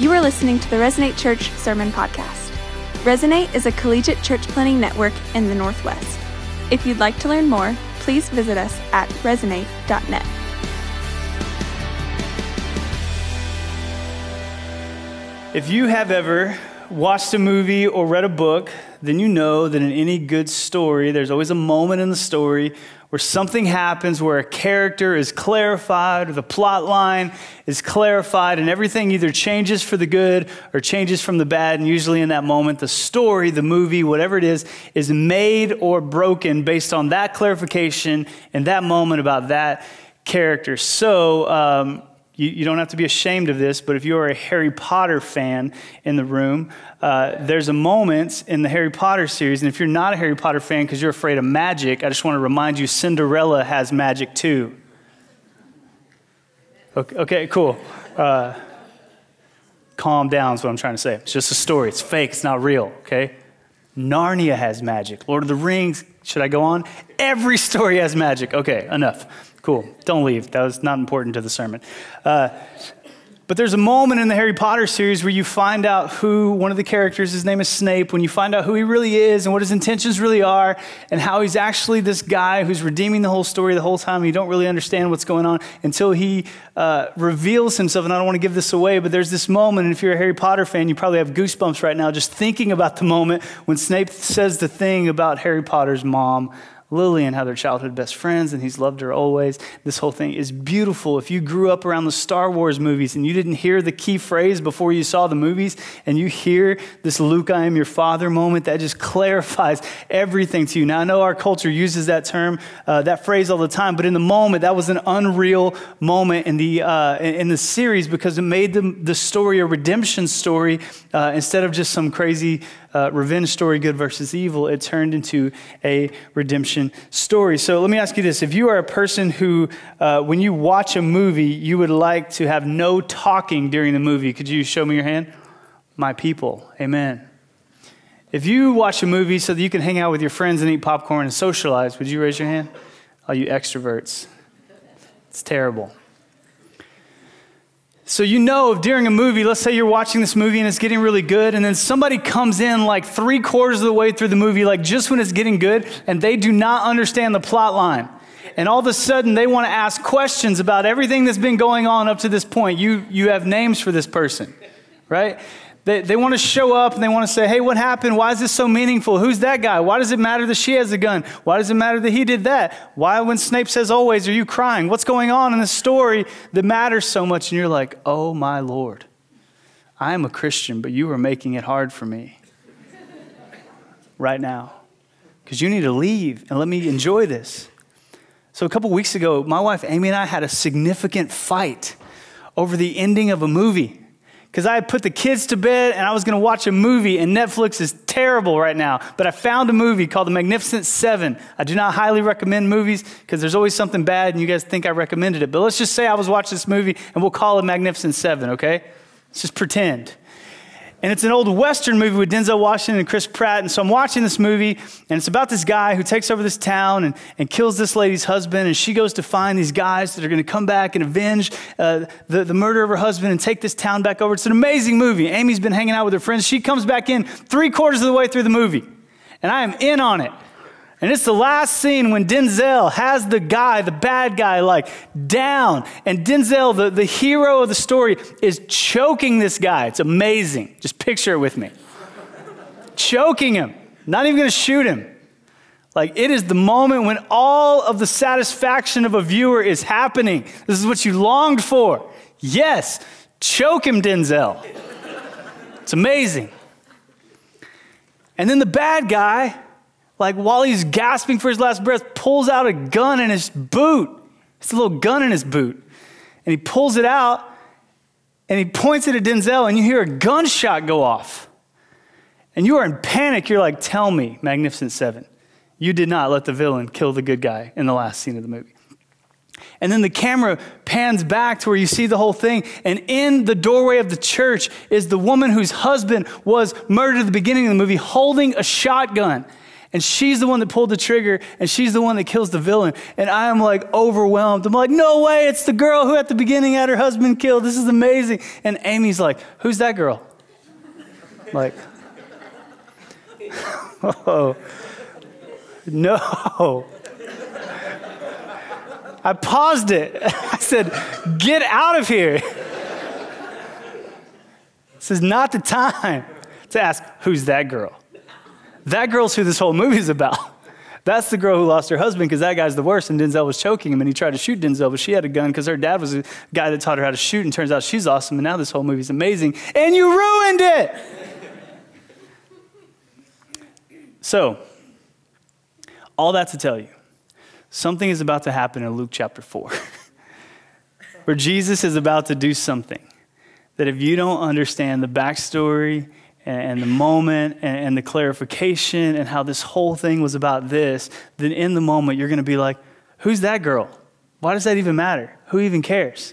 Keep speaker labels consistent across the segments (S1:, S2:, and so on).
S1: You are listening to the Resonate Church Sermon Podcast. Resonate is a collegiate church planning network in the Northwest. If you'd like to learn more, please visit us at resonate.net.
S2: If you have ever watched a movie or read a book, then you know that in any good story, there's always a moment in the story where something happens where a character is clarified or the plot line is clarified and everything either changes for the good or changes from the bad. And usually in that moment, the story, the movie, whatever it is, is made or broken based on that clarification and that moment about that character. So, um, you, you, don't have to be ashamed of this, but if you're a Harry Potter fan in the room, uh, there's a moment in the Harry Potter series, and if you're not a Harry Potter fan because you're afraid of magic, I just want to remind you Cinderella has magic too. Okay, okay cool. Uh, calm down is what I'm trying to say. It's just a story. It's fake. It's not real, okay? Narnia has magic. Lord of the Rings, should I go on? Every story has magic. Okay, enough. Cool. Don't leave. That was not important to the sermon. Uh, but there's a moment in the Harry Potter series where you find out who one of the characters, his name is Snape, when you find out who he really is and what his intentions really are, and how he's actually this guy who's redeeming the whole story the whole time. You don't really understand what's going on until he uh, reveals himself. And I don't want to give this away, but there's this moment, and if you're a Harry Potter fan, you probably have goosebumps right now just thinking about the moment when Snape says the thing about Harry Potter's mom. Lily and how they're childhood best friends and he's loved her always. This whole thing is beautiful. If you grew up around the Star Wars movies and you didn't hear the key phrase before you saw the movies and you hear this Luke, I am your father moment, that just clarifies everything to you. Now, I know our culture uses that term, uh, that phrase all the time, but in the moment, that was an unreal moment in the, uh, in the series because it made the, the story a redemption story uh, instead of just some crazy uh, revenge story, good versus evil, it turned into a redemption story. So let me ask you this. If you are a person who, uh, when you watch a movie, you would like to have no talking during the movie, could you show me your hand? My people. Amen. If you watch a movie so that you can hang out with your friends and eat popcorn and socialize, would you raise your hand? All you extroverts. It's terrible. So, you know, if during a movie, let's say you're watching this movie and it's getting really good, and then somebody comes in like three quarters of the way through the movie, like just when it's getting good, and they do not understand the plot line. And all of a sudden, they want to ask questions about everything that's been going on up to this point. You, you have names for this person, right? They, they want to show up and they want to say, hey, what happened? Why is this so meaningful? Who's that guy? Why does it matter that she has a gun? Why does it matter that he did that? Why, when Snape says always, are you crying? What's going on in the story that matters so much? And you're like, oh my Lord, I am a Christian, but you are making it hard for me right now because you need to leave and let me enjoy this. So, a couple weeks ago, my wife Amy and I had a significant fight over the ending of a movie because I had put the kids to bed and I was going to watch a movie, and Netflix is terrible right now. But I found a movie called The Magnificent Seven. I do not highly recommend movies because there's always something bad, and you guys think I recommended it. But let's just say I was watching this movie, and we'll call it Magnificent Seven, okay? Let's just pretend. And it's an old Western movie with Denzel Washington and Chris Pratt. And so I'm watching this movie, and it's about this guy who takes over this town and, and kills this lady's husband. And she goes to find these guys that are going to come back and avenge uh, the, the murder of her husband and take this town back over. It's an amazing movie. Amy's been hanging out with her friends. She comes back in three quarters of the way through the movie, and I am in on it. And it's the last scene when Denzel has the guy, the bad guy, like down. And Denzel, the, the hero of the story, is choking this guy. It's amazing. Just picture it with me. choking him, not even going to shoot him. Like it is the moment when all of the satisfaction of a viewer is happening. This is what you longed for. Yes, choke him, Denzel. It's amazing. And then the bad guy like while he's gasping for his last breath, pulls out a gun in his boot. It's a little gun in his boot. And he pulls it out and he points it at Denzel, and you hear a gunshot go off. And you are in panic. You're like, Tell me, Magnificent Seven, you did not let the villain kill the good guy in the last scene of the movie. And then the camera pans back to where you see the whole thing. And in the doorway of the church is the woman whose husband was murdered at the beginning of the movie holding a shotgun. And she's the one that pulled the trigger, and she's the one that kills the villain. And I am like overwhelmed. I'm like, no way, it's the girl who at the beginning had her husband killed. This is amazing. And Amy's like, who's that girl? Like, oh, no. I paused it. I said, get out of here. This is not the time to ask, who's that girl? That girl's who this whole movie's about. That's the girl who lost her husband because that guy's the worst, and Denzel was choking him, and he tried to shoot Denzel, but she had a gun because her dad was a guy that taught her how to shoot, and turns out she's awesome, and now this whole movie's amazing, and you ruined it! so, all that to tell you, something is about to happen in Luke chapter 4, where Jesus is about to do something that if you don't understand the backstory and, the moment and, the clarification and how this whole thing was about this, then in the moment you're going to be like, who's that girl? Why does that even matter? Who even cares?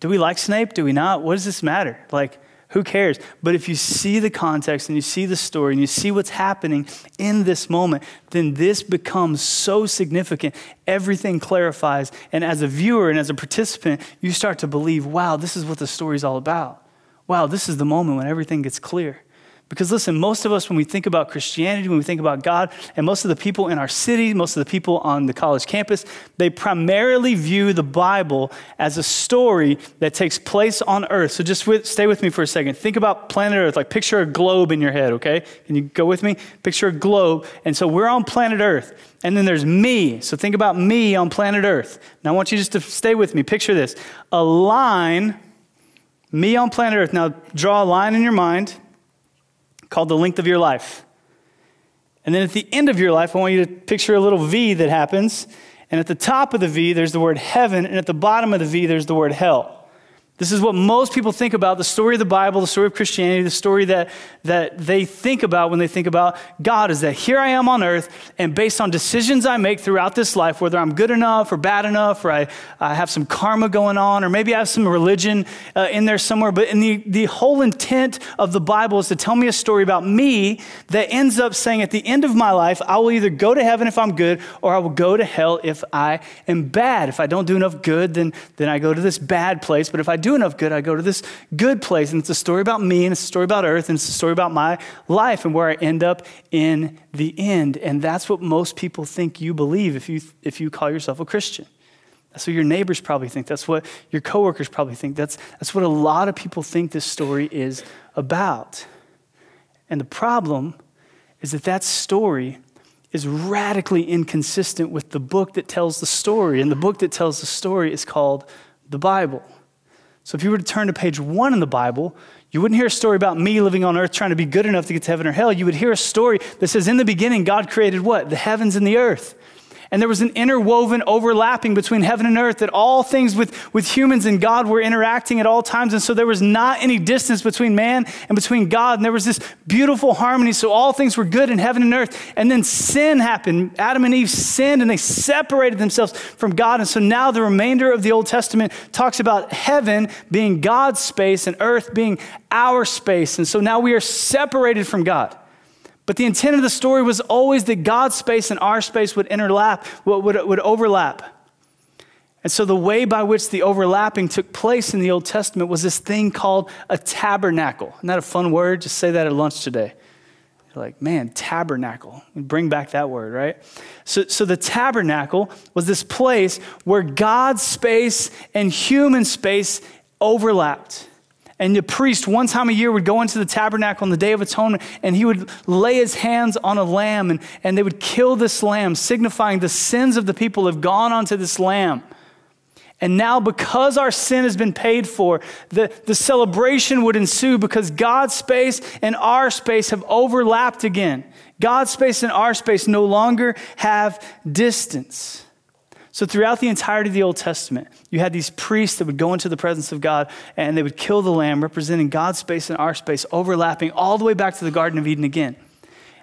S2: Do we like Snape? Do we not? What does this matter? Like, who cares? But if you see the context and you see the story and you see what's happening in this moment, then this becomes so significant. Everything clarifies. And as a viewer and as a participant, you start to believe, wow, this is what the story's all about. Wow, this is the moment when everything gets clear. Because listen, most of us, when we think about Christianity, when we think about God, and most of the people in our city, most of the people on the college campus, they primarily view the Bible as a story that takes place on earth. So just with, stay with me for a second. Think about planet Earth, like picture a globe in your head, okay? Can you go with me? Picture a globe. And so we're on planet Earth. And then there's me. So think about me on planet Earth. Now I want you just to stay with me. Picture this a line, me on planet Earth. Now draw a line in your mind called the length of your life. And then at the end of your life, I want you to picture a little V that happens. And at the top of the V, there's the word heaven. And at the bottom of the V, there's the word hell. This is what most people think about the story of the Bible, the story of Christianity, the story that, that they think about when they think about God is that here I am on earth, and based on decisions I make throughout this life, whether I'm good enough or bad enough, or I, I have some karma going on, or maybe I have some religion uh, in there somewhere, but in the, the whole intent of the Bible is to tell me a story about me that ends up saying at the end of my life, I will either go to heaven if I'm good, or I will go to hell if I am bad. If I don't do enough good, then, then I go to this bad place, but if I do enough good, I go to this good place. And it's a story about me, and it's a story about earth, and it's a story about my life and where I end up in the end. And that's what most people think you believe if you, if you call yourself a Christian. That's what your neighbors probably think. That's what your coworkers probably think. That's, that's what a lot of people think this story is about. And the problem is that that story is radically inconsistent with the book that tells the story. And the book that tells the story is called the Bible. So if you were to turn to page one in the Bible, you wouldn't hear a story about me living on earth trying to be good enough to get to heaven or hell. You would hear a story that says, In the beginning, God created what? The heavens and the earth. And there was an interwoven overlapping between heaven and earth that all things with, with humans and God were interacting at all times. And so there was not any distance between man and between God. And there was this beautiful harmony. So all things were good in heaven and earth. And then sin happened. Adam and Eve sinned and they separated themselves from God. And so now the remainder of the Old Testament talks about heaven being God's space and earth being our space. And so now we are separated from God. But the intent of the story was always that God's space and our space would interlap, would, would, overlap. And so the way by which the overlapping took place in the Old Testament was this thing called a tabernacle. Isn't that a fun word? Just say that at lunch today. You're like, man, tabernacle. Bring back that word, right? So, so the tabernacle was this place where God's space and human space overlapped. And the priest, one time a year, would go into the tabernacle on the Day of Atonement and he would lay his hands on a lamb and, and they would kill this lamb, signifying the sins of the people have gone onto this lamb. And now, because our sin has been paid for, the, the celebration would ensue because God's space and our space have overlapped again. God's space and our space no longer have distance. So, throughout the entirety of the Old Testament, you had these priests that would go into the presence of God and they would kill the lamb, representing God's space and our space, overlapping all the way back to the Garden of Eden again.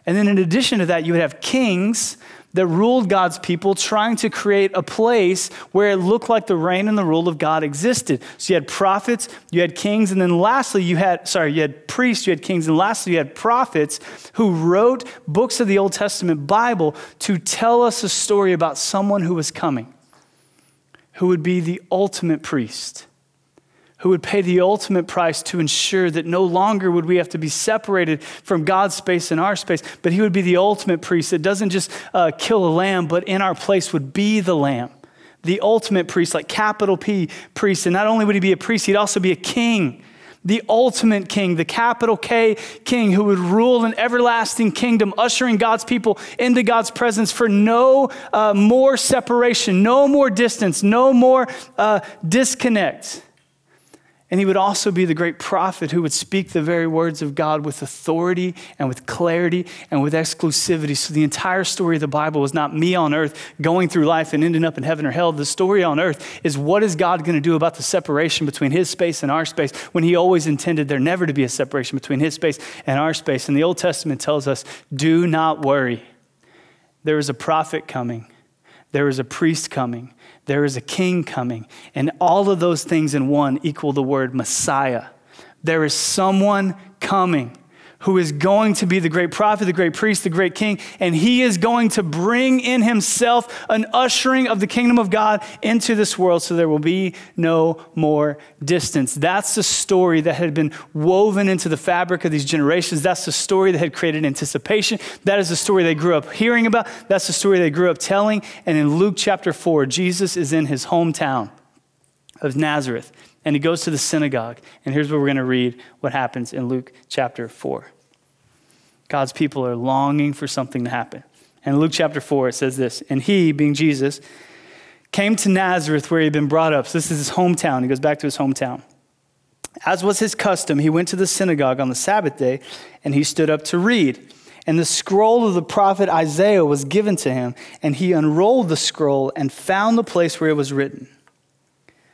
S2: And then in addition to that, you would have kings that ruled God's people, trying to create a place where it looked like the reign and the rule of God existed. So you had prophets, you had kings, and then lastly, you had, sorry, you had priests, you had kings, and lastly, you had prophets who wrote books of the Old Testament Bible to tell us a story about someone who was coming, who would be the ultimate priest who would pay the ultimate price to ensure that no longer would we have to be separated from God's space and our space, but he would be the ultimate priest that doesn't just uh, kill a lamb, but in our place would be the lamb. The ultimate priest, like capital P priest. And not only would he be a priest, he'd also be a king the ultimate king, the capital K king who would rule an everlasting kingdom, ushering God's people into God's presence for no uh, more separation, no more distance, no more uh, disconnect. And he would also be the great prophet who would speak the very words of God with authority and with clarity and with exclusivity. So the entire story of the Bible was not me on earth going through life and ending up in heaven or hell. The story on earth is what is God going to do about the separation between his space and our space when he always intended there never to be a separation between his space and our space. And the Old Testament tells us do not worry. There is a prophet coming, there is a priest coming there is a king coming. And all of those things in one equal the word Messiah. There is someone coming who is going to be the great prophet, the great priest, the great king, and he is going to bring in himself an ushering of the kingdom of God into this world so there will be no more distance. That's the story that had been woven into the fabric of these generations. That's the story that had created anticipation. That is the story they grew up hearing about. That's the story they grew up telling. And in Luke chapter 4, Jesus is in his hometown of Nazareth and he goes to the synagogue. And here's where we're going to read what happens in Luke chapter 4. God's people are longing for something to happen. And Luke chapter 4, it says this And he, being Jesus, came to Nazareth where he had been brought up. So this is his hometown. He goes back to his hometown. As was his custom, he went to the synagogue on the Sabbath day and he stood up to read. And the scroll of the prophet Isaiah was given to him, and he unrolled the scroll and found the place where it was written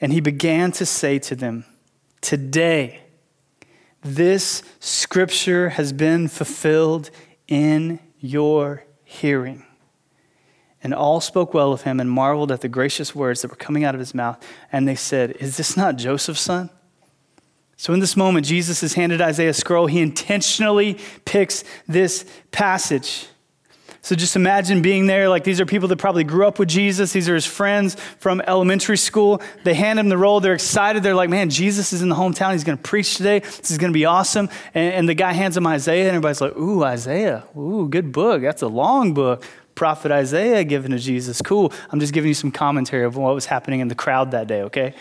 S2: And he began to say to them, Today, this scripture has been fulfilled in your hearing. And all spoke well of him and marveled at the gracious words that were coming out of his mouth. And they said, Is this not Joseph's son? So, in this moment, Jesus is handed Isaiah's scroll. He intentionally picks this passage. So just imagine being there. Like these are people that probably grew up with Jesus. These are his friends from elementary school. They hand him the roll. They're excited. They're like, man, Jesus is in the hometown. He's going to preach today. This is going to be awesome. And, and the guy hands him Isaiah, and everybody's like, ooh, Isaiah. Ooh, good book. That's a long book. Prophet Isaiah given to Jesus. Cool. I'm just giving you some commentary of what was happening in the crowd that day, okay?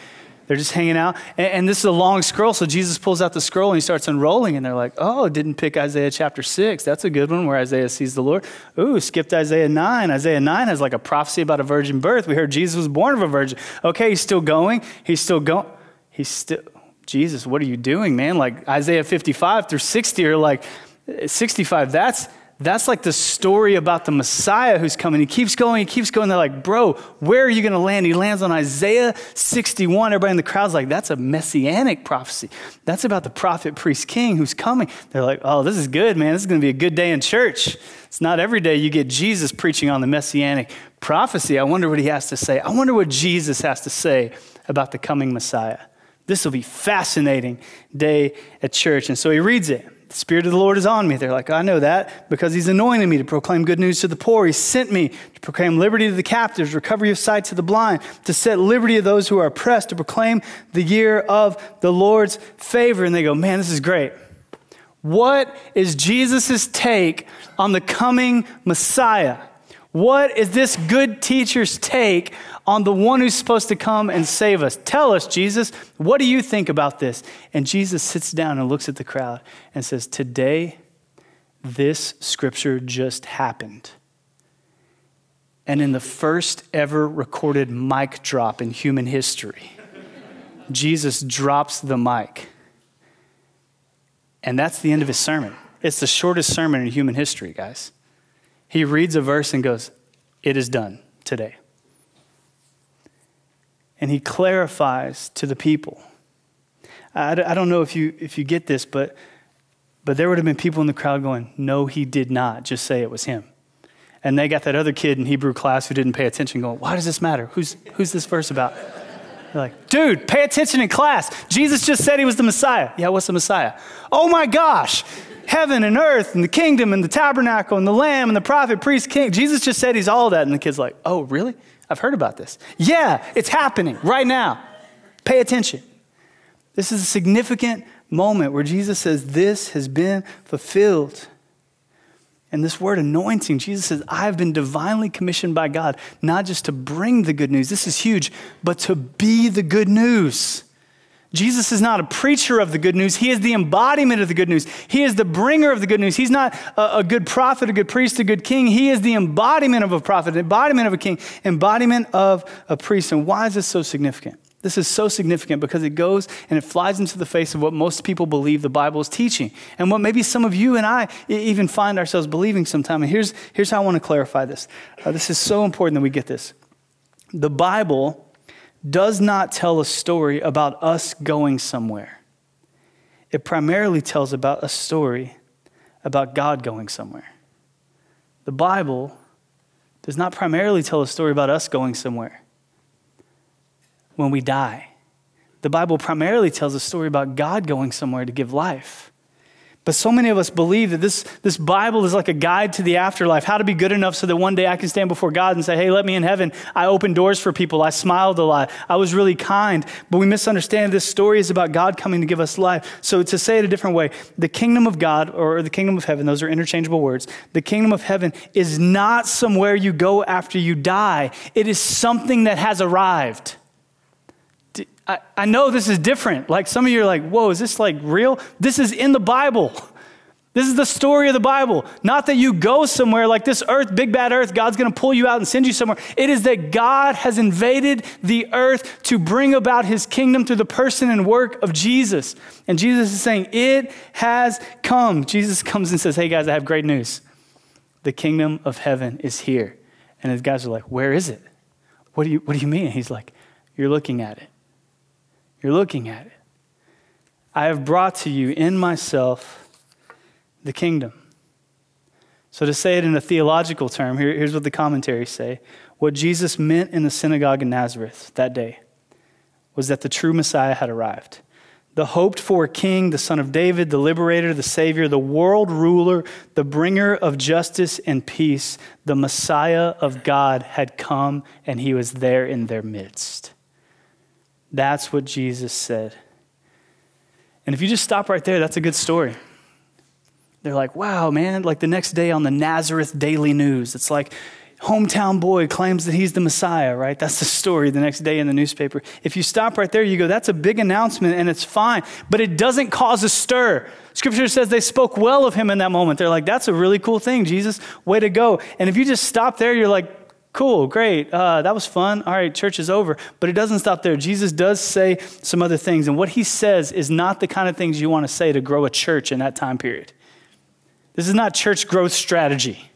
S2: They're just hanging out. And, and, this is a long scroll. So Jesus pulls out the scroll and he starts unrolling. And they're like, oh, didn't pick Isaiah chapter 6. That's a good one where Isaiah sees the Lord. Ooh, skipped Isaiah 9. Isaiah 9 has like a prophecy about a virgin birth. We heard Jesus was born of a virgin. Okay, he's still going. He's still going. He's still, Jesus, what are you doing, man? Like Isaiah 55 through 60 are like, 65, that's that's like the story about the Messiah who's coming. He keeps going, he keeps going. They're like, bro, where are you going to land? He lands on Isaiah 61. Everybody in the crowd's like, that's a messianic prophecy. That's about the prophet, priest, king who's coming. They're like, oh, this is good, man. This is going to be a good day in church. It's not every day you get Jesus preaching on the messianic prophecy. I wonder what he has to say. I wonder what Jesus has to say about the coming Messiah. This will be fascinating day at church. And so he reads it. The Spirit of the Lord is on me. They're like, I know that because He's anointed me to proclaim good news to the poor. He sent me to proclaim liberty to the captives, recovery of sight to the blind, to set liberty of those who are oppressed, to proclaim the year of the Lord's favor. And they go, Man, this is great. What is Jesus' take on the coming Messiah? What is this good teacher's take on the one who's supposed to come and save us? Tell us, Jesus, what do you think about this? And Jesus sits down and looks at the crowd and says, Today, this scripture just happened And in the first ever recorded mic drop in human history, Jesus drops the mic. And that's the end of his sermon. It's the shortest sermon in human history, guys. He reads a verse and goes, It is done today. And he clarifies to the people. I, I don't know if you, if you get this, but, but there would have been people in the crowd going, No, he did not. Just say it was him. And they got that other kid in Hebrew class who didn't pay attention going, Why does this matter? Who's, who's this verse about? They're like, dude, pay attention in class. Jesus just said he was the Messiah. Yeah, what's the Messiah? Oh my gosh, heaven and earth and the kingdom and the tabernacle and the lamb and the prophet, priest, king. Jesus just said he's all that. And the kid's like, oh, really? I've heard about this. Yeah, it's happening right now. Pay attention. This is a significant moment where Jesus says, This has been fulfilled. And this word anointing, Jesus says, I've been divinely commissioned by God, not just to bring the good news, this is huge, but to be the good news. Jesus is not a preacher of the good news. He is the embodiment of the good news. He is the bringer of the good news. He's not a, a good prophet, a good priest, a good king. He is the embodiment of a prophet, embodiment of a king, embodiment of a priest. And why is this so significant? This is so significant because it goes and it flies into the face of what most people believe the Bible is teaching, and what maybe some of you and I even find ourselves believing sometime. And here's, here's how I want to clarify this. Uh, this is so important that we get this. The Bible does not tell a story about us going somewhere, it primarily tells about a story about God going somewhere. The Bible does not primarily tell a story about us going somewhere when we die. The Bible primarily tells a story about God going somewhere to give life. But so many of us believe that this, this Bible is like a guide to the afterlife, how to be good enough so that one day I can stand before God and say, hey, let me in heaven. I opened doors for people. I smiled a lot. I was really kind. But we misunderstand this story is about God coming to give us life. So to say it a different way, the kingdom of God or the kingdom of heaven, those are interchangeable words. The kingdom of heaven is not somewhere you go after you die, it is something that has arrived. I, I know this is different. Like some of you are like, whoa, is this like real? This is in the Bible. This is the story of the Bible. Not that you go somewhere like this earth, big bad earth, God's going to pull you out and send you somewhere. It is that God has invaded the earth to bring about his kingdom through the person and work of Jesus. And Jesus is saying, It has come. Jesus comes and says, Hey guys, I have great news. The kingdom of heaven is here. And his guys are like, Where is it? What do you, what do you mean? He's like, You're looking at it. You're looking at it. I have brought to you in myself the kingdom. So, to say it in a theological term, here, here's what the commentaries say. What Jesus meant in the synagogue in Nazareth that day was that the true Messiah had arrived. The hoped for king, the son of David, the liberator, the savior, the world ruler, the bringer of justice and peace, the Messiah of God had come and he was there in their midst. That's what Jesus said. And if you just stop right there, that's a good story. They're like, wow, man, like the next day on the Nazareth Daily News, it's like, hometown boy claims that he's the Messiah, right? That's the story the next day in the newspaper. If you stop right there, you go, that's a big announcement and it's fine, but it doesn't cause a stir. Scripture says they spoke well of him in that moment. They're like, that's a really cool thing, Jesus. Way to go. And if you just stop there, you're like, Cool, great. Uh, that was fun. All right, church is over. But it doesn't stop there. Jesus does say some other things. And what he says is not the kind of things you want to say to grow a church in that time period. This is not church growth strategy.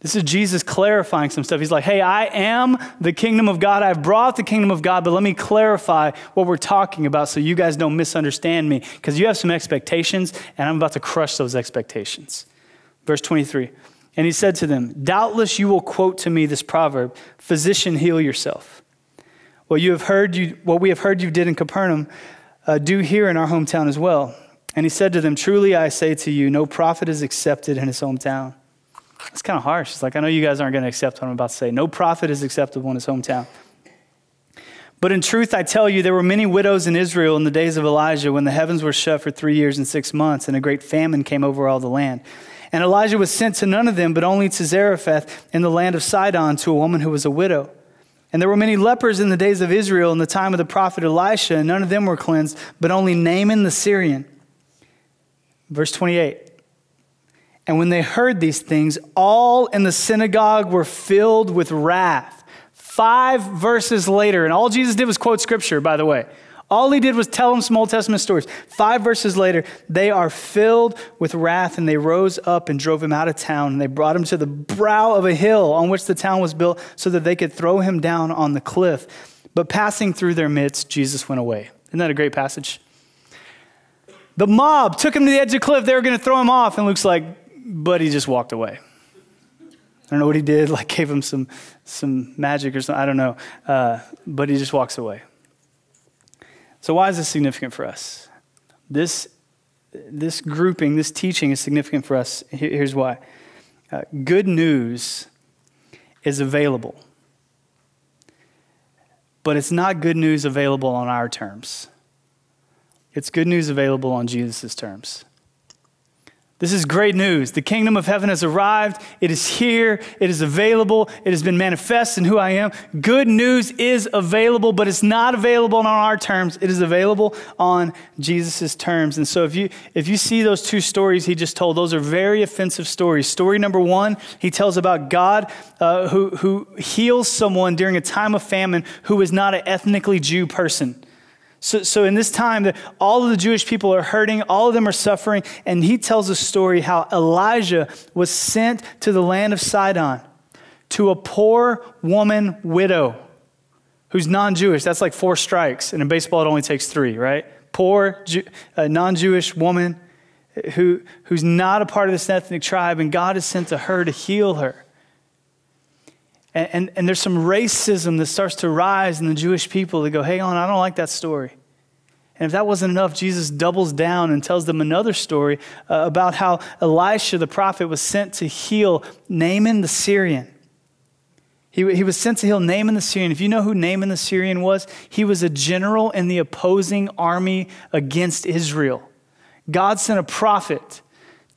S2: This is Jesus clarifying some stuff. He's like, hey, I am the kingdom of God. I've brought the kingdom of God, but let me clarify what we're talking about so you guys don't misunderstand me because you have some expectations, and I'm about to crush those expectations. Verse 23. And he said to them, Doubtless you will quote to me this proverb Physician, heal yourself. What, you have heard you, what we have heard you did in Capernaum, uh, do here in our hometown as well. And he said to them, Truly I say to you, no prophet is accepted in his hometown. It's kind of harsh. It's like, I know you guys aren't going to accept what I'm about to say. No prophet is acceptable in his hometown. But in truth, I tell you, there were many widows in Israel in the days of Elijah when the heavens were shut for three years and six months, and a great famine came over all the land. And Elijah was sent to none of them, but only to Zarephath in the land of Sidon to a woman who was a widow. And there were many lepers in the days of Israel in the time of the prophet Elisha, and none of them were cleansed, but only Naaman the Syrian. Verse 28. And when they heard these things, all in the synagogue were filled with wrath. Five verses later, and all Jesus did was quote scripture, by the way. All he did was tell them some Old Testament stories. Five verses later, they are filled with wrath, and they rose up and drove him out of town. And they brought him to the brow of a hill on which the town was built, so that they could throw him down on the cliff. But passing through their midst, Jesus went away. Isn't that a great passage? The mob took him to the edge of the cliff. They were going to throw him off, and Luke's like, but he just walked away. I don't know what he did, like gave him some, some magic or something. I don't know. Uh, but he just walks away. So, why is this significant for us? This, this grouping, this teaching is significant for us. Here's why uh, good news is available, but it's not good news available on our terms. It's good news available on Jesus' terms. This is great news. The kingdom of heaven has arrived. It is here. It is available. It has been manifest in who I am. Good news is available, but it's not available on our terms. It is available on Jesus' terms. And so if you, if you see those two stories he just told, those are very offensive stories. Story number one, he tells about God uh, who, who heals someone during a time of famine who is not an ethnically Jew person. So, so in this time, all of the Jewish people are hurting, all of them are suffering, and he tells a story how Elijah was sent to the land of Sidon to a poor woman widow who's non Jewish. That's like four strikes. And in baseball, it only takes three, right? Poor, uh, non Jewish woman who, who's not a part of this ethnic tribe, and God is sent to her to heal her. And, and, and, there's some racism that starts to rise in the Jewish people. They go, hey, on, I don't like that story. And if that wasn't enough, Jesus doubles down and tells them another story uh, about how Elisha the prophet was sent to heal Naaman the Syrian. He, he was sent to heal Naaman the Syrian. If you know who Naaman the Syrian was, he was a general in the opposing army against Israel. God sent a prophet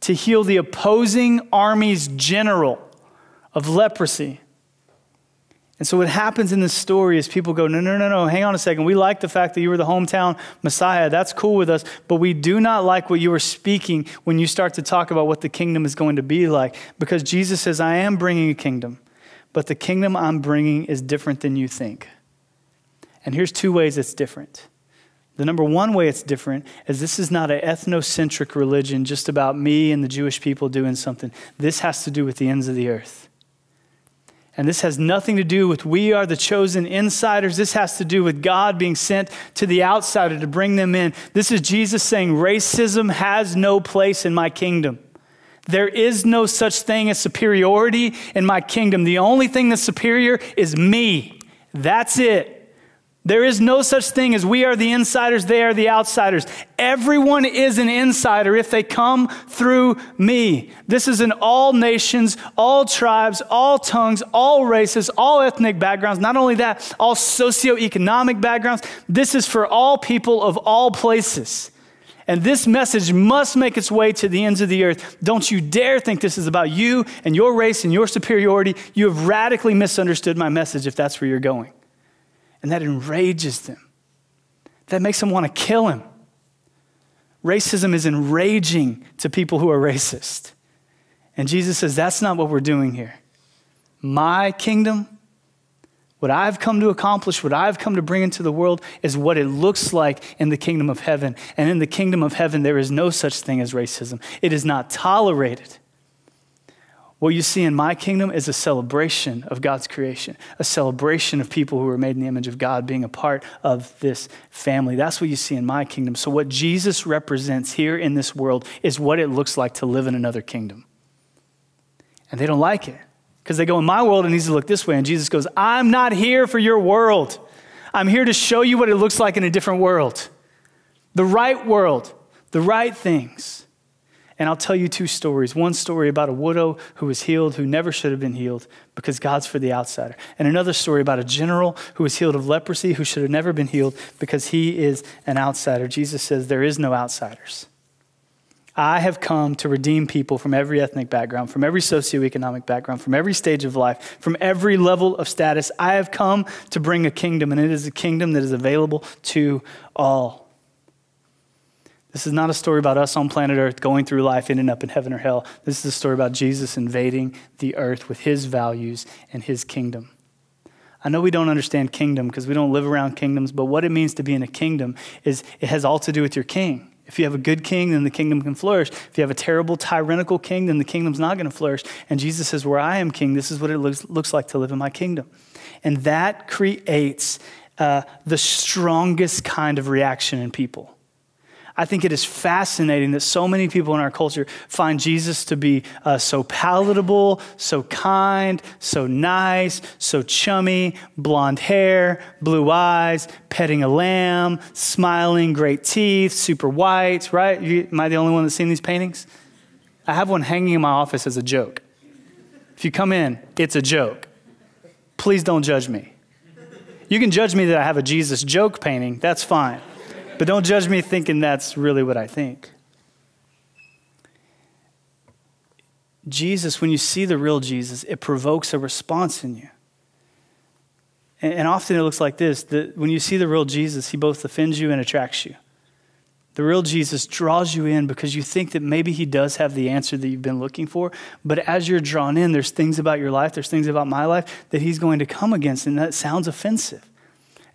S2: to heal the opposing army's general of leprosy. And so what happens in this story is people go, no, no, no, no, hang on a second. We like the fact that you were the hometown Messiah. That's cool with us. But we do not like what you were speaking when you start to talk about what the kingdom is going to be like. Because Jesus says, I am bringing a kingdom, but the kingdom I'm bringing is different than you think. And here's two ways it's different. The number one way it's different is this is not an ethnocentric religion just about me and the Jewish people doing something. This has to do with the ends of the earth. And this has nothing to do with we are the chosen insiders. This has to do with God being sent to the outsider to bring them in. This is Jesus saying racism has no place in my kingdom. There is no such thing as superiority in my kingdom. The only thing that's superior is me. That's it. There is no such thing as we are the insiders, they are the outsiders. Everyone is an insider if they come through me. This is in all nations, all tribes, all tongues, all races, all ethnic backgrounds. Not only that, all socioeconomic backgrounds. This is for all people of all places. And this message must make its way to the ends of the earth. Don't you dare think this is about you and your race and your superiority. You have radically misunderstood my message if that's where you're going. And that enrages them. That makes them want to kill him. Racism is enraging to people who are racist. And Jesus says, That's not what we're doing here. My kingdom, what I've come to accomplish, what I've come to bring into the world, is what it looks like in the kingdom of heaven. And in the kingdom of heaven, there is no such thing as racism, it is not tolerated. What you see in my kingdom is a celebration of God's creation, a celebration of people who are made in the image of God being a part of this family. That's what you see in my kingdom. So, what Jesus represents here in this world is what it looks like to live in another kingdom. And they don't like it because they go, In my world, it needs to look this way. And Jesus goes, I'm not here for your world. I'm here to show you what it looks like in a different world, the right world, the right things. And I'll tell you two stories. One story about a widow who was healed who never should have been healed because God's for the outsider. And another story about a general who was healed of leprosy who should have never been healed because he is an outsider. Jesus says there is no outsiders. I have come to redeem people from every ethnic background, from every socioeconomic background, from every stage of life, from every level of status. I have come to bring a kingdom, and it is a kingdom that is available to all. This is not a story about us on planet Earth going through life, ending up in heaven or hell. This is a story about Jesus invading the earth with his values and his kingdom. I know we don't understand kingdom because we don't live around kingdoms, but what it means to be in a kingdom is it has all to do with your king. If you have a good king, then the kingdom can flourish. If you have a terrible, tyrannical king, then the kingdom's not going to flourish. And Jesus says, Where I am king, this is what it looks, looks like to live in my kingdom. And that creates uh, the strongest kind of reaction in people. I think it is fascinating that so many people in our culture find Jesus to be uh, so palatable, so kind, so nice, so chummy, blonde hair, blue eyes, petting a lamb, smiling, great teeth, super white, right? You, am I the only one that's seen these paintings? I have one hanging in my office as a joke. If you come in, it's a joke. Please don't judge me. You can judge me that I have a Jesus joke painting, that's fine. But don't judge me thinking that's really what I think. Jesus, when you see the real Jesus, it provokes a response in you. And, often it looks like this that when you see the real Jesus, he both offends you and attracts you. The real Jesus draws you in because you think that maybe he does have the answer that you've been looking for. But as you're drawn in, there's things about your life, there's things about my life that he's going to come against, and that sounds offensive.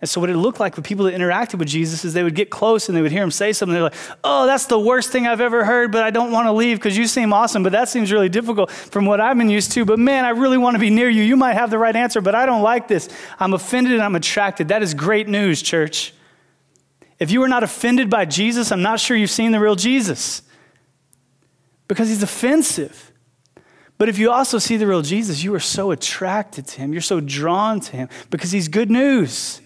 S2: And so, what it looked like for people that interacted with Jesus is they would get close and they would hear him say something. They're like, oh, that's the worst thing I've ever heard, but I don't want to leave because you seem awesome, but that seems really difficult from what I've been used to. But man, I really want to be near you. You might have the right answer, but I don't like this. I'm offended and I'm attracted. That is great news, church. If you are not offended by Jesus, I'm not sure you've seen the real Jesus because he's offensive. But if you also see the real Jesus, you are so attracted to him. You're so drawn to him because he's good news.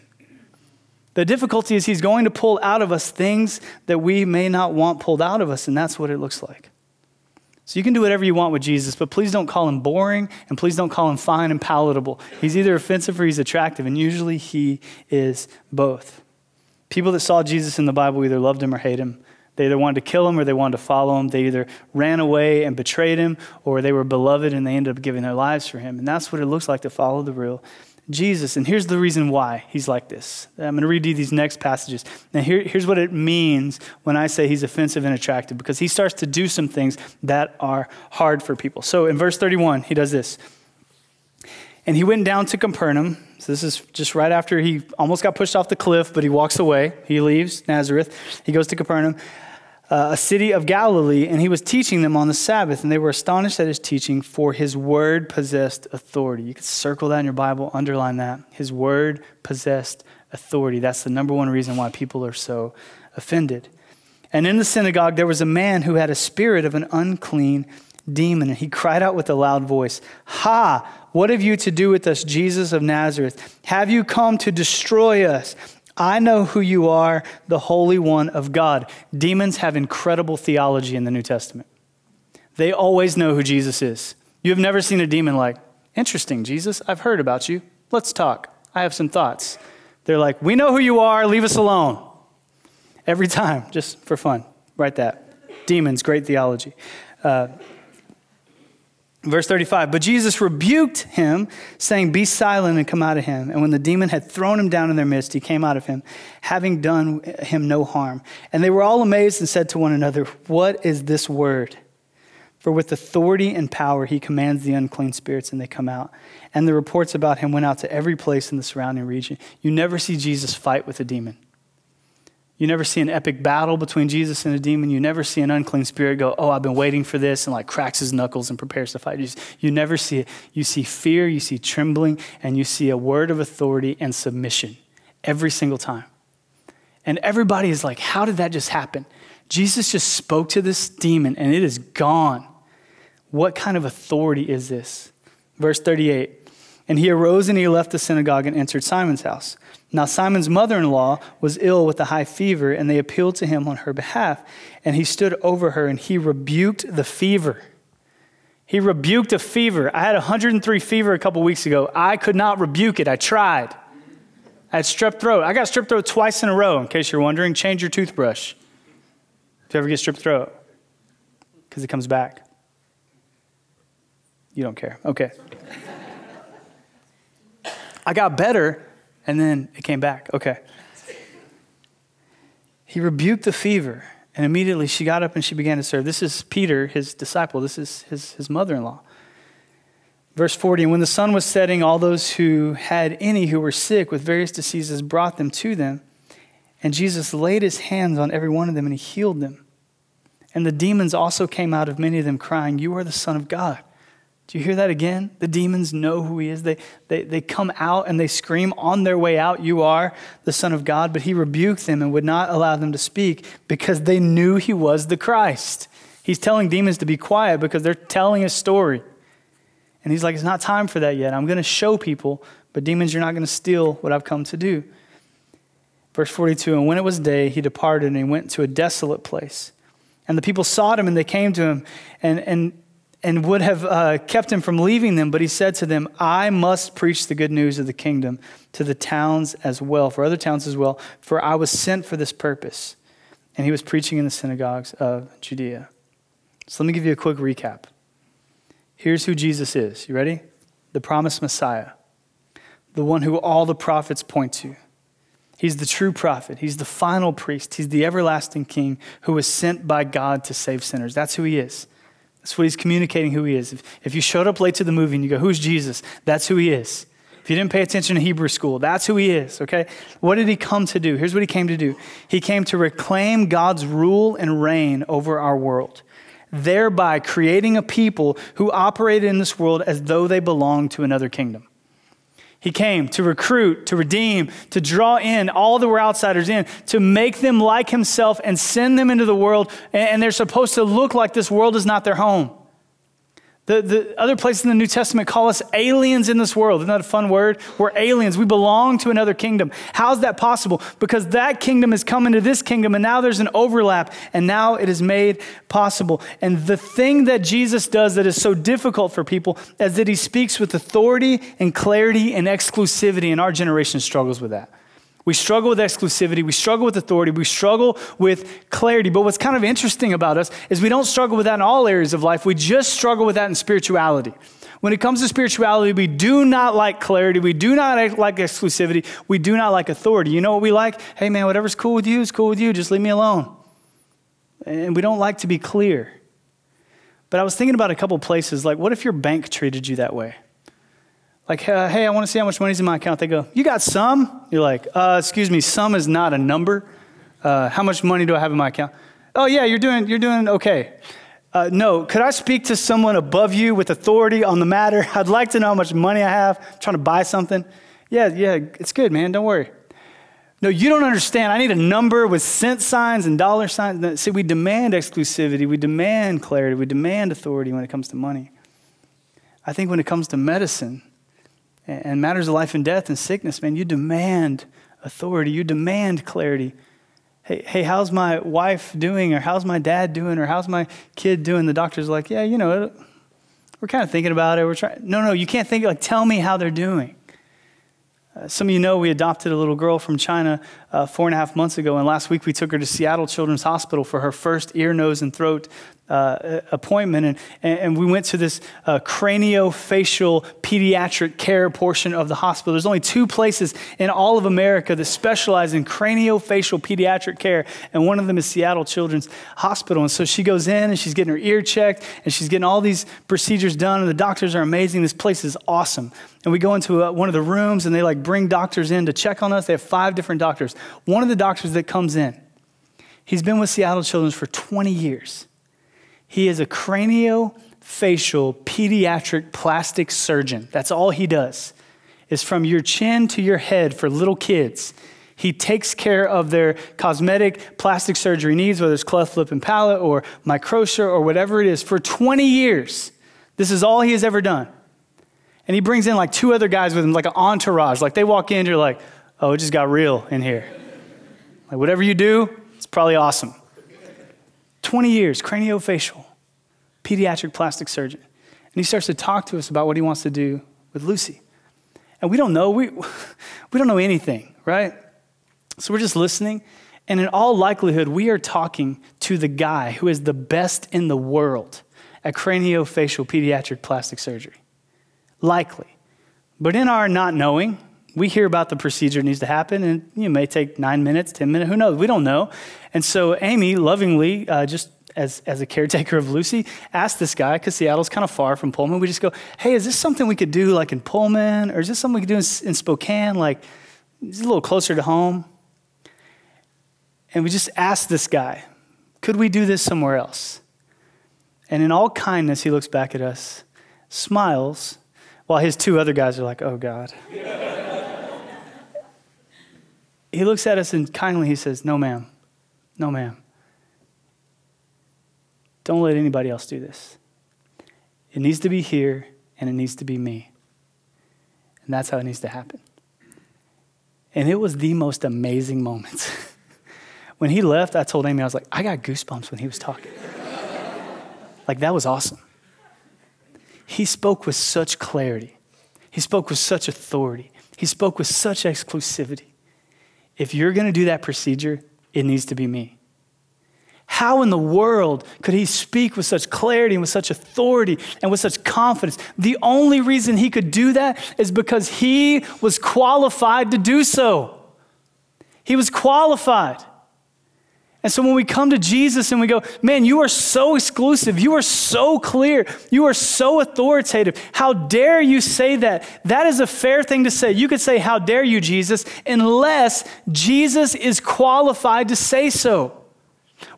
S2: The difficulty is he's going to pull out of us things that we may not want pulled out of us, and that's what it looks like. So you can do whatever you want with Jesus, but please don't call him boring and please don't call him fine and palatable. He's either offensive or he's attractive, and usually he is both. People that saw Jesus in the Bible either loved him or hated him. They either wanted to kill him or they wanted to follow him. They either ran away and betrayed him or they were beloved and they ended up giving their lives for him. And that's what it looks like to follow the real Jesus. And here's the reason why he's like this. I'm going to read you these next passages. Now, here, here's what it means when I say he's offensive and attractive, because he starts to do some things that are hard for people. So in verse 31, he does this. And he went down to Capernaum. So this is just right after he almost got pushed off the cliff, but he walks away. He leaves Nazareth. He goes to Capernaum uh, a city of Galilee, and he was teaching them on the Sabbath, and they were astonished at his teaching, for his word possessed authority. You could circle that in your Bible, underline that. His word possessed authority. That's the number one reason why people are so offended. And in the synagogue, there was a man who had a spirit of an unclean demon, and he cried out with a loud voice, Ha! What have you to do with us, Jesus of Nazareth? Have you come to destroy us? I know who you are, the Holy One of God. Demons have incredible theology in the New Testament. They always know who Jesus is. You have never seen a demon like, interesting, Jesus, I've heard about you. Let's talk. I have some thoughts. They're like, we know who you are, leave us alone. Every time, just for fun. Write that. Demons, great theology. Uh, Verse 35, but Jesus rebuked him, saying, Be silent and come out of him. And when the demon had thrown him down in their midst, he came out of him, having done him no harm. And they were all amazed and said to one another, What is this word? For with authority and power he commands the unclean spirits, and they come out. And the reports about him went out to every place in the surrounding region. You never see Jesus fight with a demon. You never see an epic battle between Jesus and a demon. You never see an unclean spirit go, Oh, I've been waiting for this, and like cracks his knuckles and prepares to fight. You, you never see it. You see fear, you see trembling, and you see a word of authority and submission every single time. And everybody is like, How did that just happen? Jesus just spoke to this demon, and it is gone. What kind of authority is this? Verse 38 And he arose and he left the synagogue and entered Simon's house. Now, Simon's mother in law was ill with a high fever, and they appealed to him on her behalf. And he stood over her and he rebuked the fever. He rebuked a fever. I had 103 fever a couple weeks ago. I could not rebuke it. I tried. I had strep throat. I got strep throat twice in a row, in case you're wondering. Change your toothbrush if you ever get strep throat, because it comes back. You don't care. Okay. I got better and then it came back. Okay. He rebuked the fever, And immediately she got up and she began to serve. This is Peter, his disciple. This is his, his mother in law. Verse 40 And when the sun was setting, all those who had any who were sick with various diseases brought them to them. And Jesus laid his hands on every one of them and he healed them. And the demons also came out of many of them, crying, You are the Son of God. Do you hear that again? The demons know who he is. They, they, they come out and they scream on their way out, You are the Son of God. But he rebuked them and would not allow them to speak because they knew he was the Christ. He's telling demons to be quiet because they're telling a story. And he's like, It's not time for that yet. I'm going to show people, but demons, you're not going to steal what I've come to do. Verse 42 And when it was day, he departed and he went to a desolate place. And the people sought him and they came to him and, and, and would have uh, kept him from leaving them. But he said to them, I must preach the good news of the kingdom to the towns as well, for other towns as well, for I was sent for this purpose. And he was preaching in the synagogues of Judea. So let me give you a quick recap. Here's who Jesus is. You ready? The promised Messiah, the one who all the prophets point to. He's the true prophet. He's the final priest. He's the everlasting king who was sent by God to save sinners. That's who he is. That's what he's communicating who he is. If, if you showed up late to the movie and you go, Who's Jesus? That's who he is. If you didn't pay attention to Hebrew school, that's who he is, okay? What did he come to do? Here's what he came to do He came to reclaim God's rule and reign over our world, thereby creating a people who operated in this world as though they belonged to another kingdom. He came to recruit, to redeem, to draw in all that were outsiders in, to make them like himself and send them into the world. And they're supposed to look like this world is not their home. The, the other places in the New Testament call us aliens in this world. Isn't that a fun word? We're aliens. We belong to another kingdom. How's that possible? Because that kingdom has come into this kingdom, and now there's an overlap, and now it is made possible. And the thing that Jesus does that is so difficult for people is that he speaks with authority and clarity and exclusivity, and our generation struggles with that. We struggle with exclusivity. We struggle with authority. We struggle with clarity. But what's kind of interesting about us is we don't struggle with that in all areas of life. We just struggle with that in spirituality. When it comes to spirituality, we do not like clarity. We do not like exclusivity. We do not like authority. You know what we like? Hey, man, whatever's cool with you is cool with you. Just leave me alone. And we don't like to be clear. But I was thinking about a couple places. Like, what if your bank treated you that way? Like, uh, hey, I want to see how much money's in my account. They go, You got some? You're like, uh, Excuse me, some is not a number. Uh, how much money do I have in my account? Oh, yeah, you're doing, you're doing okay. Uh, no, could I speak to someone above you with authority on the matter? I'd like to know how much money I have. I'm trying to buy something. Yeah, yeah, it's good, man. Don't worry. No, you don't understand. I need a number with cent signs and dollar signs. See, we demand exclusivity, we demand clarity, we demand authority when it comes to money. I think when it comes to medicine, and matters of life and death and sickness, man, you demand authority. You demand clarity. Hey, hey, how's my wife doing? Or how's my dad doing? Or how's my kid doing? The doctor's like, yeah, you know, we're kind of thinking about it. We're trying. No, no, you can't think like, tell me how they're doing. Uh, some of you know we adopted a little girl from China uh, four and a half months ago, and last week we took her to Seattle Children's Hospital for her first ear, nose, and throat uh, appointment, and, and we went to this uh, craniofacial pediatric care portion of the hospital. There's only two places in all of America that specialize in craniofacial pediatric care, and one of them is Seattle Children's Hospital. And so she goes in and she's getting her ear checked, and she's getting all these procedures done, and the doctors are amazing. This place is awesome. And we go into a, uh, one of the rooms, and they like bring doctors in to check on us. They have five different doctors. One of the doctors that comes in, he's been with Seattle Children's for 20 years. He is a craniofacial pediatric plastic surgeon. That's all he does. Is from your chin to your head for little kids. He takes care of their cosmetic plastic surgery needs, whether it's cleft lip and palate or microtia or whatever it is, for 20 years. This is all he has ever done. And he brings in like two other guys with him, like an entourage. Like they walk in, you're like, oh, it just got real in here. Like whatever you do, it's probably awesome. 20 years, craniofacial, pediatric plastic surgeon. And he starts to talk to us about what he wants to do with Lucy. And we don't know, we, we don't know anything, right? So we're just listening. And in all likelihood, we are talking to the guy who is the best in the world at craniofacial pediatric plastic surgery. Likely. But in our not knowing, we hear about the procedure needs to happen, and it may take nine minutes, 10 minutes, who knows? We don't know. And so Amy lovingly, uh, just as, as a caretaker of Lucy, asked this guy, because Seattle's kind of far from Pullman, we just go, hey, is this something we could do like in Pullman? Or is this something we could do in, in Spokane? Like, it's a little closer to home. And we just asked this guy, could we do this somewhere else? And in all kindness, he looks back at us, smiles, while his two other guys are like, oh God. he looks at us and kindly he says, no, ma'am. No, ma'am. Don't let anybody else do this. It needs to be here and it needs to be me. And that's how it needs to happen. And it was the most amazing moment. when he left, I told Amy, I was like, I got goosebumps when he was talking. like, that was awesome. He spoke with such clarity, he spoke with such authority, he spoke with such exclusivity. If you're going to do that procedure, it needs to be me. How in the world could he speak with such clarity and with such authority and with such confidence? The only reason he could do that is because he was qualified to do so. He was qualified. And so when we come to Jesus and we go, man, you are so exclusive, you are so clear, you are so authoritative. How dare you say that? That is a fair thing to say. You could say, How dare you, Jesus, unless Jesus is qualified to say so.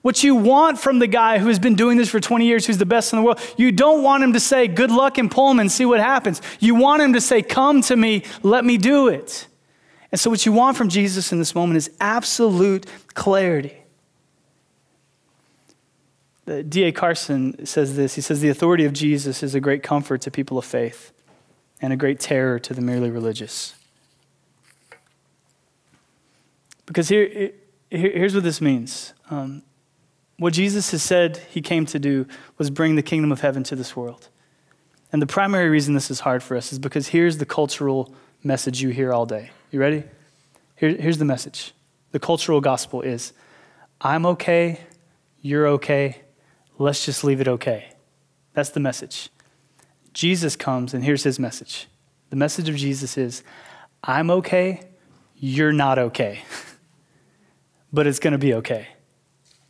S2: What you want from the guy who has been doing this for 20 years, who's the best in the world, you don't want him to say, Good luck in Pullman, see what happens. You want him to say, Come to me, let me do it. And so, what you want from Jesus in this moment is absolute clarity. D.A. Carson says this He says, The authority of Jesus is a great comfort to people of faith and a great terror to the merely religious. Because here, here's what this means. Um, what Jesus has said he came to do was bring the kingdom of heaven to this world. And the primary reason this is hard for us is because here's the cultural message you hear all day. You ready? Here, here's the message. The cultural gospel is I'm okay, you're okay, let's just leave it okay. That's the message. Jesus comes, and here's his message. The message of Jesus is I'm okay, you're not okay, but it's going to be okay.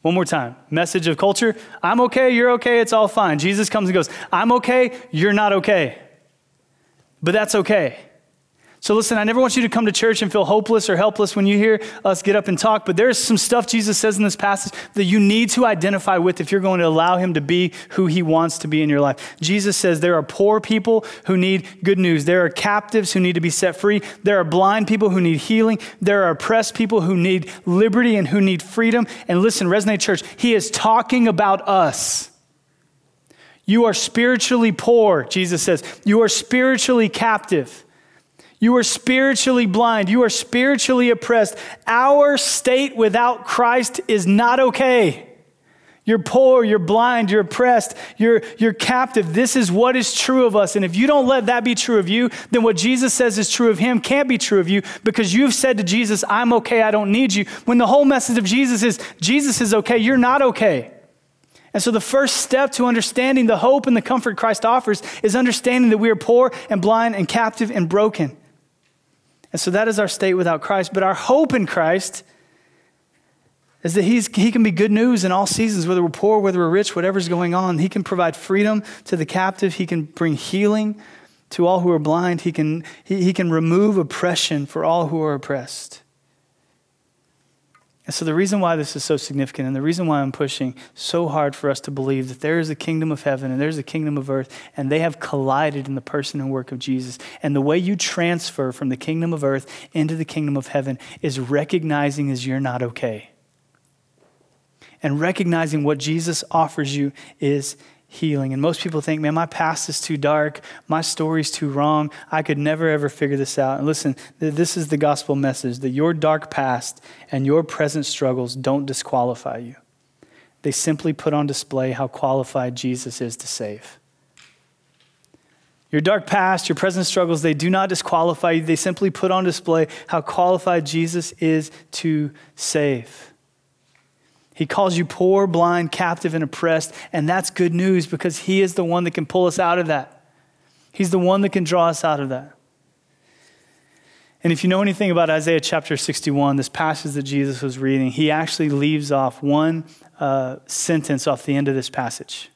S2: One more time. Message of culture I'm okay, you're okay, it's all fine. Jesus comes and goes, I'm okay, you're not okay. But that's okay. So, listen, I never want you to come to church and feel hopeless or helpless when you hear us get up and talk, but there's some stuff Jesus says in this passage that you need to identify with if you're going to allow him to be who he wants to be in your life. Jesus says there are poor people who need good news, there are captives who need to be set free, there are blind people who need healing, there are oppressed people who need liberty and who need freedom. And listen, Resonate Church, he is talking about us. You are spiritually poor, Jesus says. You are spiritually captive. You are spiritually blind. You are spiritually oppressed. Our state without Christ is not okay. You're poor, you're blind, you're oppressed, you're, you're captive. This is what is true of us. And if you don't let that be true of you, then what Jesus says is true of him can't be true of you because you've said to Jesus, I'm okay, I don't need you. When the whole message of Jesus is, Jesus is okay, you're not okay. And so, the first step to understanding the hope and the comfort Christ offers is understanding that we are poor and blind and captive and broken. And so that is our state without Christ. But our hope in Christ is that he's, he can be good news in all seasons, whether we're poor, whether we're rich, whatever's going on. He can provide freedom to the captive, he can bring healing to all who are blind, he can, he, he can remove oppression for all who are oppressed. And so, the reason why this is so significant and the reason why I'm pushing so hard for us to believe that there is a kingdom of heaven and there's a kingdom of earth, and they have collided in the person and work of Jesus. And the way you transfer from the kingdom of earth into the kingdom of heaven is recognizing as you're not okay. And recognizing what Jesus offers you is healing. And most people think, man, my past is too dark. My story's too wrong. I could never, ever figure this out. And listen, this is the gospel message that your dark past and your present struggles don't disqualify you. They simply put on display how qualified Jesus is to save. Your dark past, your present struggles, they do not disqualify you. They simply put on display how qualified Jesus is to save. He calls you poor, blind, captive, and oppressed. And that's good news because He is the one that can pull us out of that. He's the one that can draw us out of that. And if you know anything about Isaiah chapter 61, this passage that Jesus was reading, he actually leaves off one uh, sentence off the end of this passage.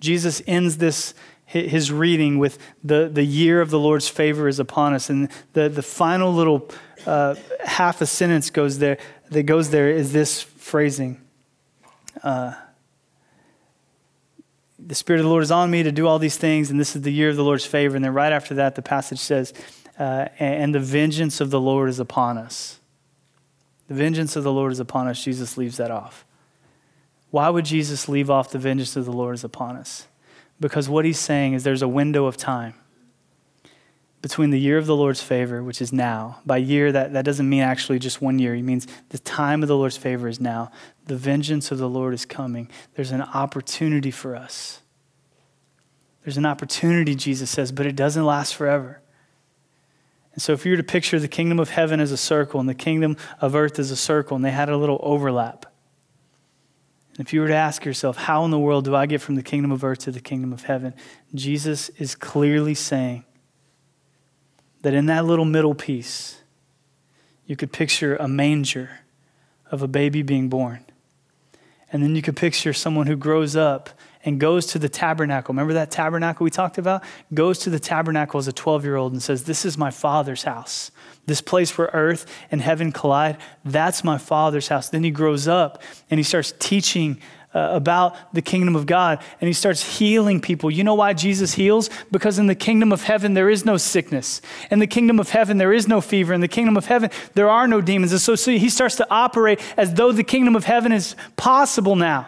S2: Jesus ends this his reading with the, the year of the Lord's favor is upon us. And the, the final little uh, half a sentence goes there that goes there is this phrasing. Uh, the Spirit of the Lord is on me to do all these things, and this is the year of the Lord's favor. And then right after that, the passage says, uh, and the vengeance of the Lord is upon us. The vengeance of the Lord is upon us. Jesus leaves that off. Why would Jesus leave off the vengeance of the Lord is upon us? Because what he's saying is there's a window of time between the year of the Lord's favor, which is now. By year, that, that doesn't mean actually just one year. It means the time of the Lord's favor is now. The vengeance of the Lord is coming. There's an opportunity for us. There's an opportunity, Jesus says, but it doesn't last forever. And so, if you were to picture the kingdom of heaven as a circle and the kingdom of earth as a circle, and they had a little overlap, and if you were to ask yourself, how in the world do I get from the kingdom of earth to the kingdom of heaven? Jesus is clearly saying that in that little middle piece, you could picture a manger of a baby being born. And then you could picture someone who grows up and goes to the tabernacle. Remember that tabernacle we talked about? Goes to the tabernacle as a 12 year old and says, This is my father's house. This place where earth and heaven collide, that's my father's house. Then he grows up and he starts teaching uh, about the kingdom of God and he starts healing people. You know why Jesus heals? Because in the kingdom of heaven, there is no sickness. In the kingdom of heaven, there is no fever. In the kingdom of heaven, there are no demons. And so, so he starts to operate as though the kingdom of heaven is possible now.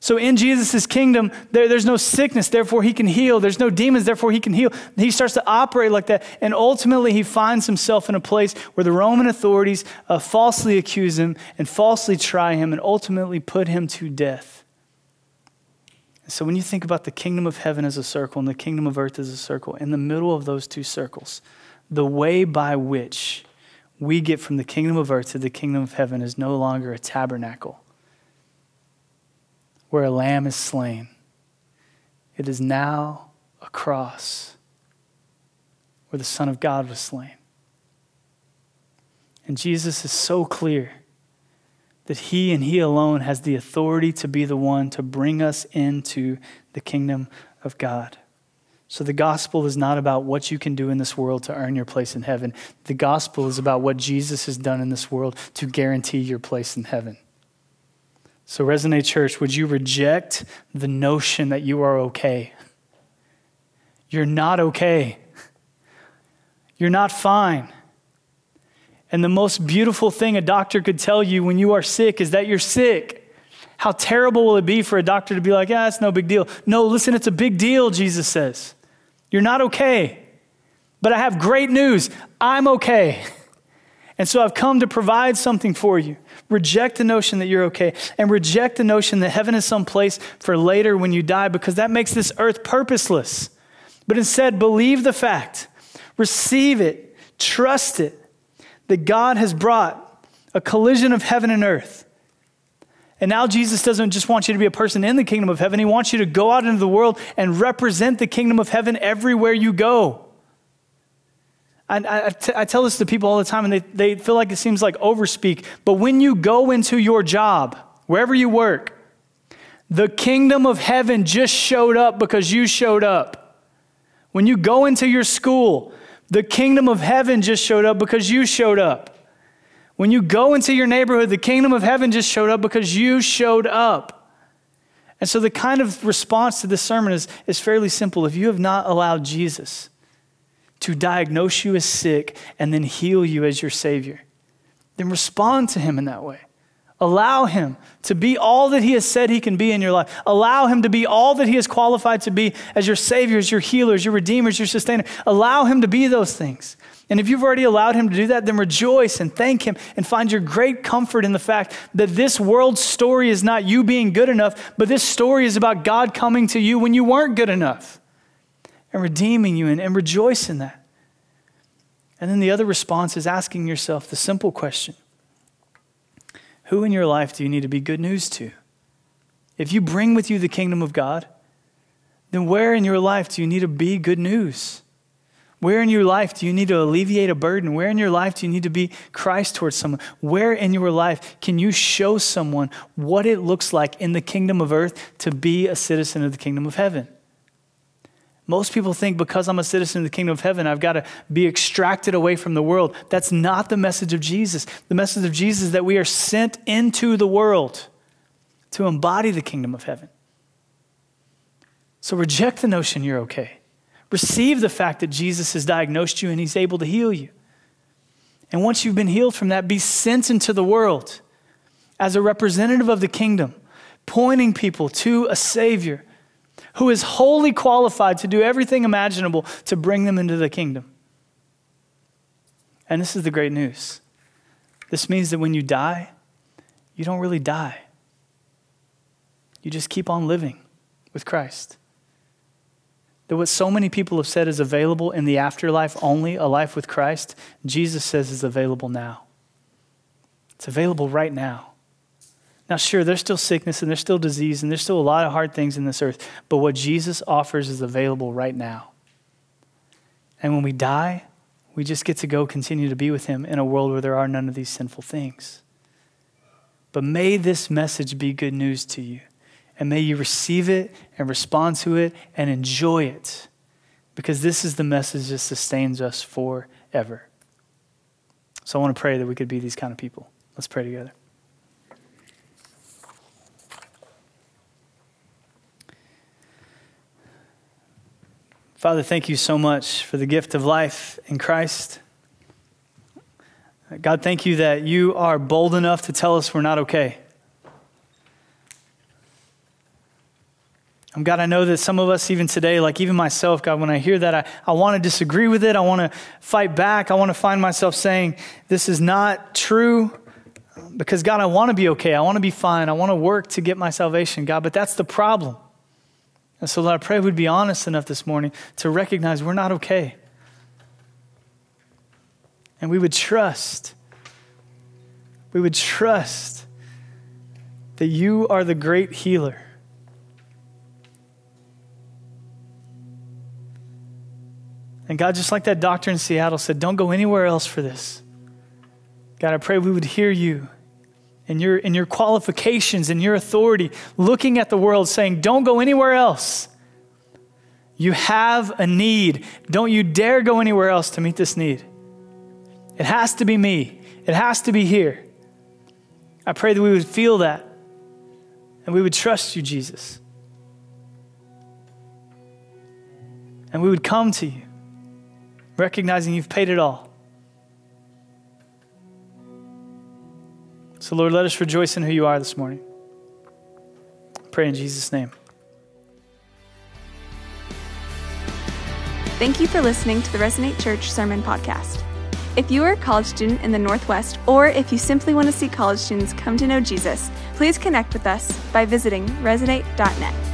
S2: So in Jesus' kingdom, there, there's no sickness, therefore he can heal. There's no demons, therefore he can heal. He starts to operate like that. And ultimately, he finds himself in a place where the Roman authorities uh, falsely accuse him and falsely try him and ultimately put him to death. So when you think about the kingdom of heaven as a circle and the kingdom of earth as a circle, in the middle of those two circles, the way by which we get from the kingdom of earth to the kingdom of heaven is no longer a tabernacle where a lamb is slain. It is now a cross where the Son of God was slain. And Jesus is so clear that He and He alone has the authority to be the one to bring us into the kingdom of God. So the gospel is not about what you can do in this world to earn your place in heaven. The gospel is about what Jesus has done in this world to guarantee your place in heaven. So, Resonate Church, would you reject the notion that you are okay? You're not okay. You're not fine. And the most beautiful thing a doctor could tell you when you are sick is that you're sick. How terrible will it be for a doctor to be like, yeah, it's no big deal? No, listen, it's a big deal, Jesus says. You're not okay. But I have great news I'm okay. And so I've come to provide something for you. Reject the notion that you're okay and reject the notion that heaven is some place for later when you die because that makes this earth purposeless. But instead, believe the fact, receive it, trust it that God has brought a collision of heaven and earth. And now Jesus doesn't just want you to be a person in the kingdom of heaven, He wants you to go out into the world and represent the kingdom of heaven everywhere you go. I, I, t- I tell this to people all the time, and they, they feel like it seems like overspeak. But when you go into your job, wherever you work, the kingdom of heaven just showed up because you showed up. When you go into your school, the kingdom of heaven just showed up because you showed up. When you go into your neighborhood, the kingdom of heaven just showed up because you showed up. And so the kind of response to this sermon is, is fairly simple. If you have not allowed Jesus, to diagnose you as sick and then heal you as your Savior. Then respond to Him in that way. Allow Him to be all that He has said He can be in your life. Allow Him to be all that He is qualified to be as your Saviors, your healers, your Redeemers, your Sustainer. Allow Him to be those things. And if you've already allowed Him to do that, then rejoice and thank Him and find your great comfort in the fact that this world's story is not you being good enough, but this story is about God coming to you when you weren't good enough and redeeming you and, and rejoice in that. And then the other response is asking yourself the simple question Who in your life do you need to be good news to? If you bring with you the kingdom of God, then where in your life do you need to be good news? Where in your life do you need to alleviate a burden? Where in your life do you need to be Christ towards someone? Where in your life can you show someone what it looks like in the kingdom of earth to be a citizen of the kingdom of heaven? Most people think because I'm a citizen of the kingdom of heaven, I've got to be extracted away from the world. That's not the message of Jesus. The message of Jesus is that we are sent into the world to embody the kingdom of heaven. So reject the notion you're okay. Receive the fact that Jesus has diagnosed you and he's able to heal you. And once you've been healed from that, be sent into the world as a representative of the kingdom, pointing people to a Savior who is wholly qualified to do everything imaginable to bring them into the kingdom. And this is the great news. This means that when you die, you don't really die. You just keep on living with Christ that what so many people have said is available in the afterlife only, a life with Christ, Jesus says is available now. It's available right now. Now, sure, there's still sickness and there's still disease and there's still a lot of hard things in this earth, but what Jesus offers is available right now. And when we die, we just get to go continue to be with Him in a world where there are none of these sinful things. But may this message be good news to you. And may you receive it and respond to it and enjoy it because this is the message that sustains us forever. So I want to pray that we could be these kind of people. Let's pray together. Father, thank you so much for the gift of life in Christ. God, thank you that you are bold enough to tell us we're not okay. Um, God, I know that some of us, even today, like even myself, God, when I hear that, I, I want to disagree with it. I want to fight back. I want to find myself saying, This is not true. Because, God, I want to be okay. I want to be fine. I want to work to get my salvation, God, but that's the problem. And so, Lord, I pray we'd be honest enough this morning to recognize we're not okay. And we would trust, we would trust that you are the great healer And God, just like that doctor in Seattle said, don't go anywhere else for this. God, I pray we would hear you and your, and your qualifications and your authority looking at the world saying, don't go anywhere else. You have a need. Don't you dare go anywhere else to meet this need. It has to be me, it has to be here. I pray that we would feel that and we would trust you, Jesus. And we would come to you recognizing you've paid it all. So, Lord, let us rejoice in who you are this morning. Pray in Jesus' name.
S1: Thank you for listening to the Resonate Church Sermon Podcast. If you are a college student in the Northwest, or if you simply want to see college students come to know Jesus, please connect with us by visiting resonate.net.